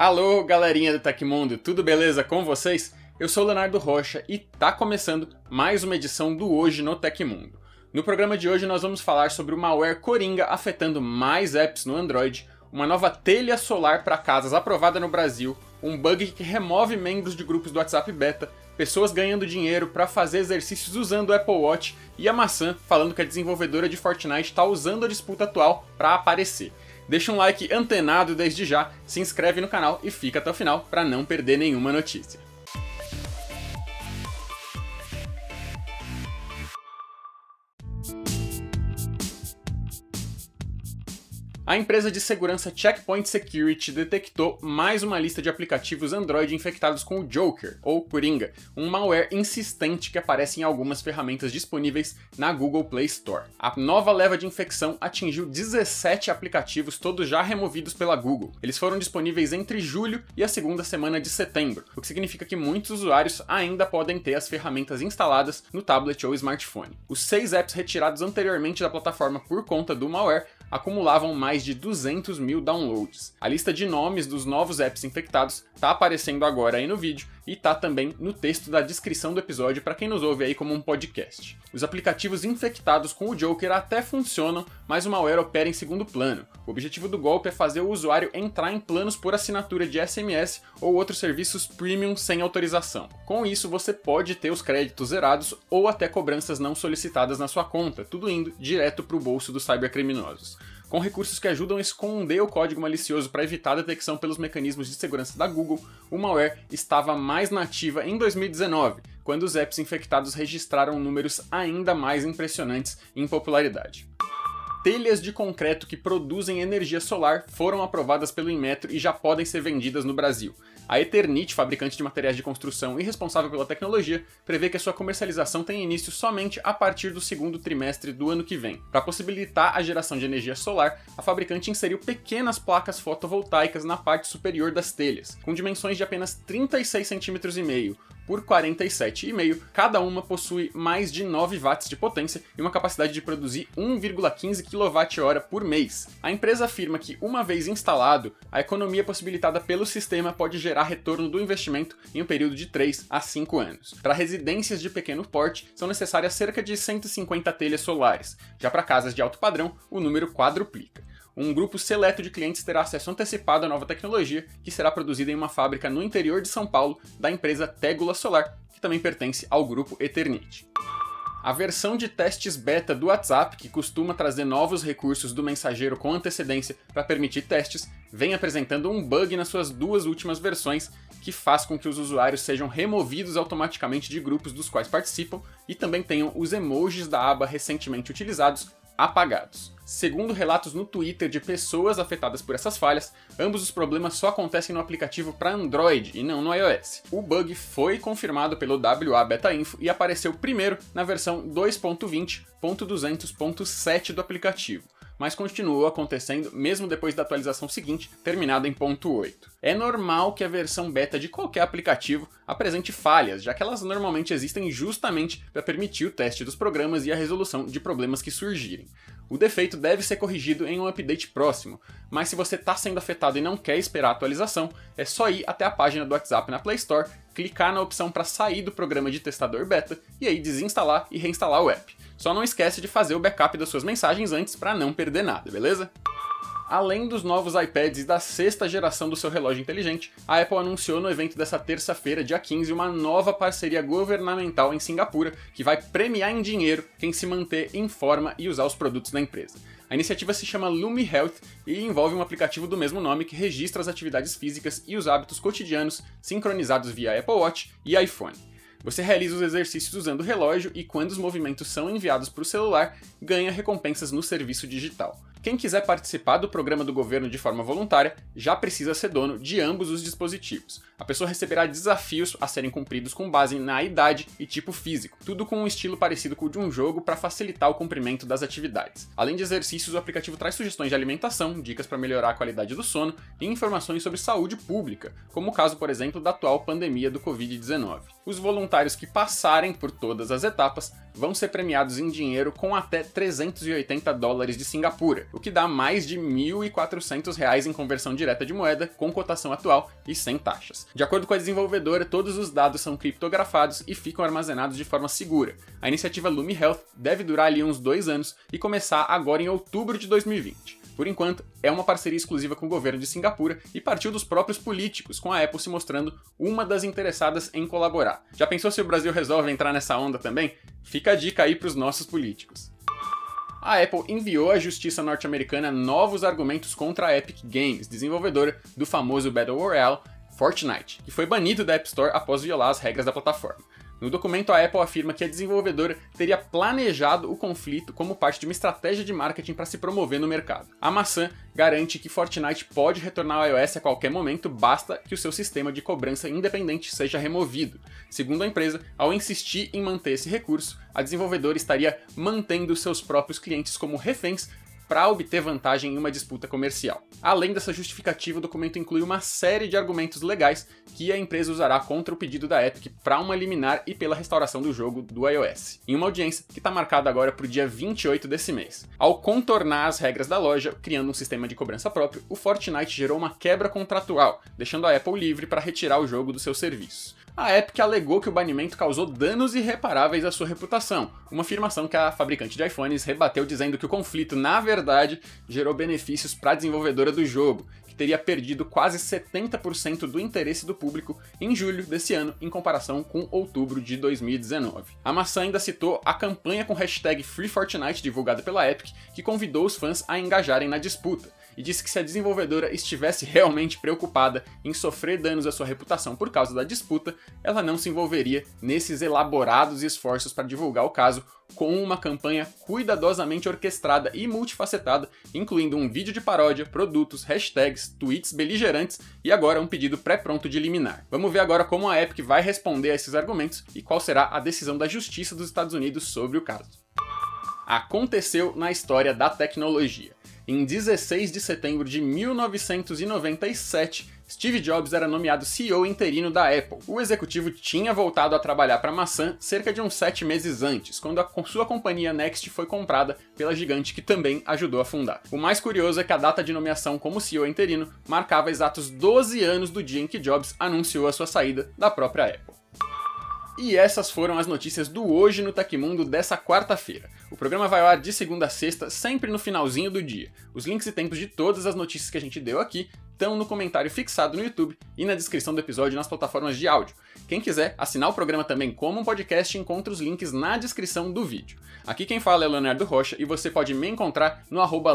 Alô, galerinha do Tecmundo, tudo beleza com vocês? Eu sou Leonardo Rocha e tá começando mais uma edição do Hoje no Tecmundo. No programa de hoje nós vamos falar sobre o malware Coringa afetando mais apps no Android, uma nova telha solar para casas aprovada no Brasil, um bug que remove membros de grupos do WhatsApp Beta, pessoas ganhando dinheiro para fazer exercícios usando o Apple Watch e a maçã falando que a desenvolvedora de Fortnite está usando a disputa atual para aparecer. Deixa um like antenado desde já, se inscreve no canal e fica até o final para não perder nenhuma notícia. A empresa de segurança Checkpoint Security detectou mais uma lista de aplicativos Android infectados com o Joker, ou Coringa, um malware insistente que aparece em algumas ferramentas disponíveis na Google Play Store. A nova leva de infecção atingiu 17 aplicativos, todos já removidos pela Google. Eles foram disponíveis entre julho e a segunda semana de setembro, o que significa que muitos usuários ainda podem ter as ferramentas instaladas no tablet ou smartphone. Os seis apps retirados anteriormente da plataforma por conta do malware acumulavam mais de 200 mil downloads. A lista de nomes dos novos apps infectados está aparecendo agora aí no vídeo e tá também no texto da descrição do episódio para quem nos ouve aí como um podcast. Os aplicativos infectados com o Joker até funcionam, mas o malware opera em segundo plano. O objetivo do golpe é fazer o usuário entrar em planos por assinatura de SMS ou outros serviços premium sem autorização. Com isso, você pode ter os créditos zerados ou até cobranças não solicitadas na sua conta, tudo indo direto para o bolso dos cybercriminosos com recursos que ajudam a esconder o código malicioso para evitar a detecção pelos mecanismos de segurança da Google, o malware estava mais nativa em 2019, quando os apps infectados registraram números ainda mais impressionantes em popularidade telhas de concreto que produzem energia solar foram aprovadas pelo Inmetro e já podem ser vendidas no Brasil. A Eternit, fabricante de materiais de construção e responsável pela tecnologia, prevê que a sua comercialização tenha início somente a partir do segundo trimestre do ano que vem. Para possibilitar a geração de energia solar, a fabricante inseriu pequenas placas fotovoltaicas na parte superior das telhas, com dimensões de apenas 36 cm por 47,5, cada uma possui mais de 9 watts de potência e uma capacidade de produzir 1,15 kWh por mês. A empresa afirma que, uma vez instalado, a economia possibilitada pelo sistema pode gerar retorno do investimento em um período de 3 a 5 anos. Para residências de pequeno porte, são necessárias cerca de 150 telhas solares. Já para casas de alto padrão, o número quadruplica um grupo seleto de clientes terá acesso antecipado à nova tecnologia, que será produzida em uma fábrica no interior de São Paulo da empresa Tegula Solar, que também pertence ao grupo Eternit. A versão de testes beta do WhatsApp, que costuma trazer novos recursos do mensageiro com antecedência para permitir testes, vem apresentando um bug nas suas duas últimas versões que faz com que os usuários sejam removidos automaticamente de grupos dos quais participam e também tenham os emojis da aba recentemente utilizados apagados. Segundo relatos no Twitter de pessoas afetadas por essas falhas, ambos os problemas só acontecem no aplicativo para Android e não no iOS. O bug foi confirmado pelo WA Beta Info e apareceu primeiro na versão 2.20.200.7 do aplicativo mas continuou acontecendo mesmo depois da atualização seguinte, terminada em ponto 8. É normal que a versão beta de qualquer aplicativo apresente falhas, já que elas normalmente existem justamente para permitir o teste dos programas e a resolução de problemas que surgirem. O defeito deve ser corrigido em um update próximo, mas se você está sendo afetado e não quer esperar a atualização, é só ir até a página do WhatsApp na Play Store, clicar na opção para sair do programa de testador beta e aí desinstalar e reinstalar o app. Só não esquece de fazer o backup das suas mensagens antes para não perder nada, beleza? Além dos novos iPads e da sexta geração do seu relógio inteligente, a Apple anunciou no evento dessa terça-feira, dia 15, uma nova parceria governamental em Singapura que vai premiar em dinheiro quem se manter em forma e usar os produtos da empresa. A iniciativa se chama Lumi Health e envolve um aplicativo do mesmo nome que registra as atividades físicas e os hábitos cotidianos sincronizados via Apple Watch e iPhone. Você realiza os exercícios usando o relógio e, quando os movimentos são enviados para o celular, ganha recompensas no serviço digital. Quem quiser participar do programa do governo de forma voluntária já precisa ser dono de ambos os dispositivos. A pessoa receberá desafios a serem cumpridos com base na idade e tipo físico, tudo com um estilo parecido com o de um jogo para facilitar o cumprimento das atividades. Além de exercícios, o aplicativo traz sugestões de alimentação, dicas para melhorar a qualidade do sono e informações sobre saúde pública, como o caso, por exemplo, da atual pandemia do Covid-19. Os voluntários que passarem por todas as etapas vão ser premiados em dinheiro com até 380 dólares de Singapura, o que dá mais de R$ 1.400 em conversão direta de moeda com cotação atual e sem taxas. De acordo com a desenvolvedora, todos os dados são criptografados e ficam armazenados de forma segura. A iniciativa Lumi Health deve durar ali uns dois anos e começar agora em outubro de 2020. Por enquanto, é uma parceria exclusiva com o governo de Singapura e partiu dos próprios políticos, com a Apple se mostrando uma das interessadas em colaborar. Já pensou se o Brasil resolve entrar nessa onda também? Fica a dica aí para os nossos políticos. A Apple enviou à justiça norte-americana novos argumentos contra a Epic Games, desenvolvedora do famoso Battle Royale Fortnite, que foi banido da App Store após violar as regras da plataforma. No documento, a Apple afirma que a desenvolvedora teria planejado o conflito como parte de uma estratégia de marketing para se promover no mercado. A maçã garante que Fortnite pode retornar ao iOS a qualquer momento, basta que o seu sistema de cobrança independente seja removido. Segundo a empresa, ao insistir em manter esse recurso, a desenvolvedora estaria mantendo seus próprios clientes como reféns para obter vantagem em uma disputa comercial. Além dessa justificativa, o documento inclui uma série de argumentos legais que a empresa usará contra o pedido da Epic para uma liminar e pela restauração do jogo do iOS, em uma audiência que está marcada agora para o dia 28 desse mês. Ao contornar as regras da loja, criando um sistema de cobrança próprio, o Fortnite gerou uma quebra contratual, deixando a Apple livre para retirar o jogo do seu serviço a Epic alegou que o banimento causou danos irreparáveis à sua reputação, uma afirmação que a fabricante de iPhones rebateu dizendo que o conflito, na verdade, gerou benefícios para a desenvolvedora do jogo, que teria perdido quase 70% do interesse do público em julho desse ano, em comparação com outubro de 2019. A maçã ainda citou a campanha com hashtag FreeFortnite divulgada pela Epic, que convidou os fãs a engajarem na disputa, e disse que se a desenvolvedora estivesse realmente preocupada em sofrer danos à sua reputação por causa da disputa, ela não se envolveria nesses elaborados esforços para divulgar o caso com uma campanha cuidadosamente orquestrada e multifacetada, incluindo um vídeo de paródia, produtos, hashtags, tweets beligerantes e agora um pedido pré-pronto de liminar. Vamos ver agora como a Epic vai responder a esses argumentos e qual será a decisão da Justiça dos Estados Unidos sobre o caso. Aconteceu na história da tecnologia. Em 16 de setembro de 1997, Steve Jobs era nomeado CEO interino da Apple. O executivo tinha voltado a trabalhar para a maçã cerca de uns sete meses antes, quando a sua companhia Next foi comprada pela gigante que também ajudou a fundar. O mais curioso é que a data de nomeação como CEO interino marcava exatos 12 anos do dia em que Jobs anunciou a sua saída da própria Apple. E essas foram as notícias do Hoje no Tecmundo dessa quarta-feira. O programa vai ao ar de segunda a sexta, sempre no finalzinho do dia. Os links e tempos de todas as notícias que a gente deu aqui estão no comentário fixado no YouTube e na descrição do episódio nas plataformas de áudio. Quem quiser assinar o programa também como um podcast, encontra os links na descrição do vídeo. Aqui quem fala é Leonardo Rocha e você pode me encontrar no arroba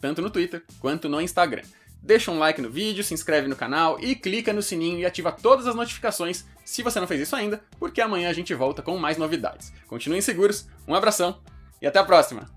tanto no Twitter quanto no Instagram deixa um like no vídeo, se inscreve no canal e clica no sininho e ativa todas as notificações se você não fez isso ainda, porque amanhã a gente volta com mais novidades. Continuem seguros, um abração e até a próxima!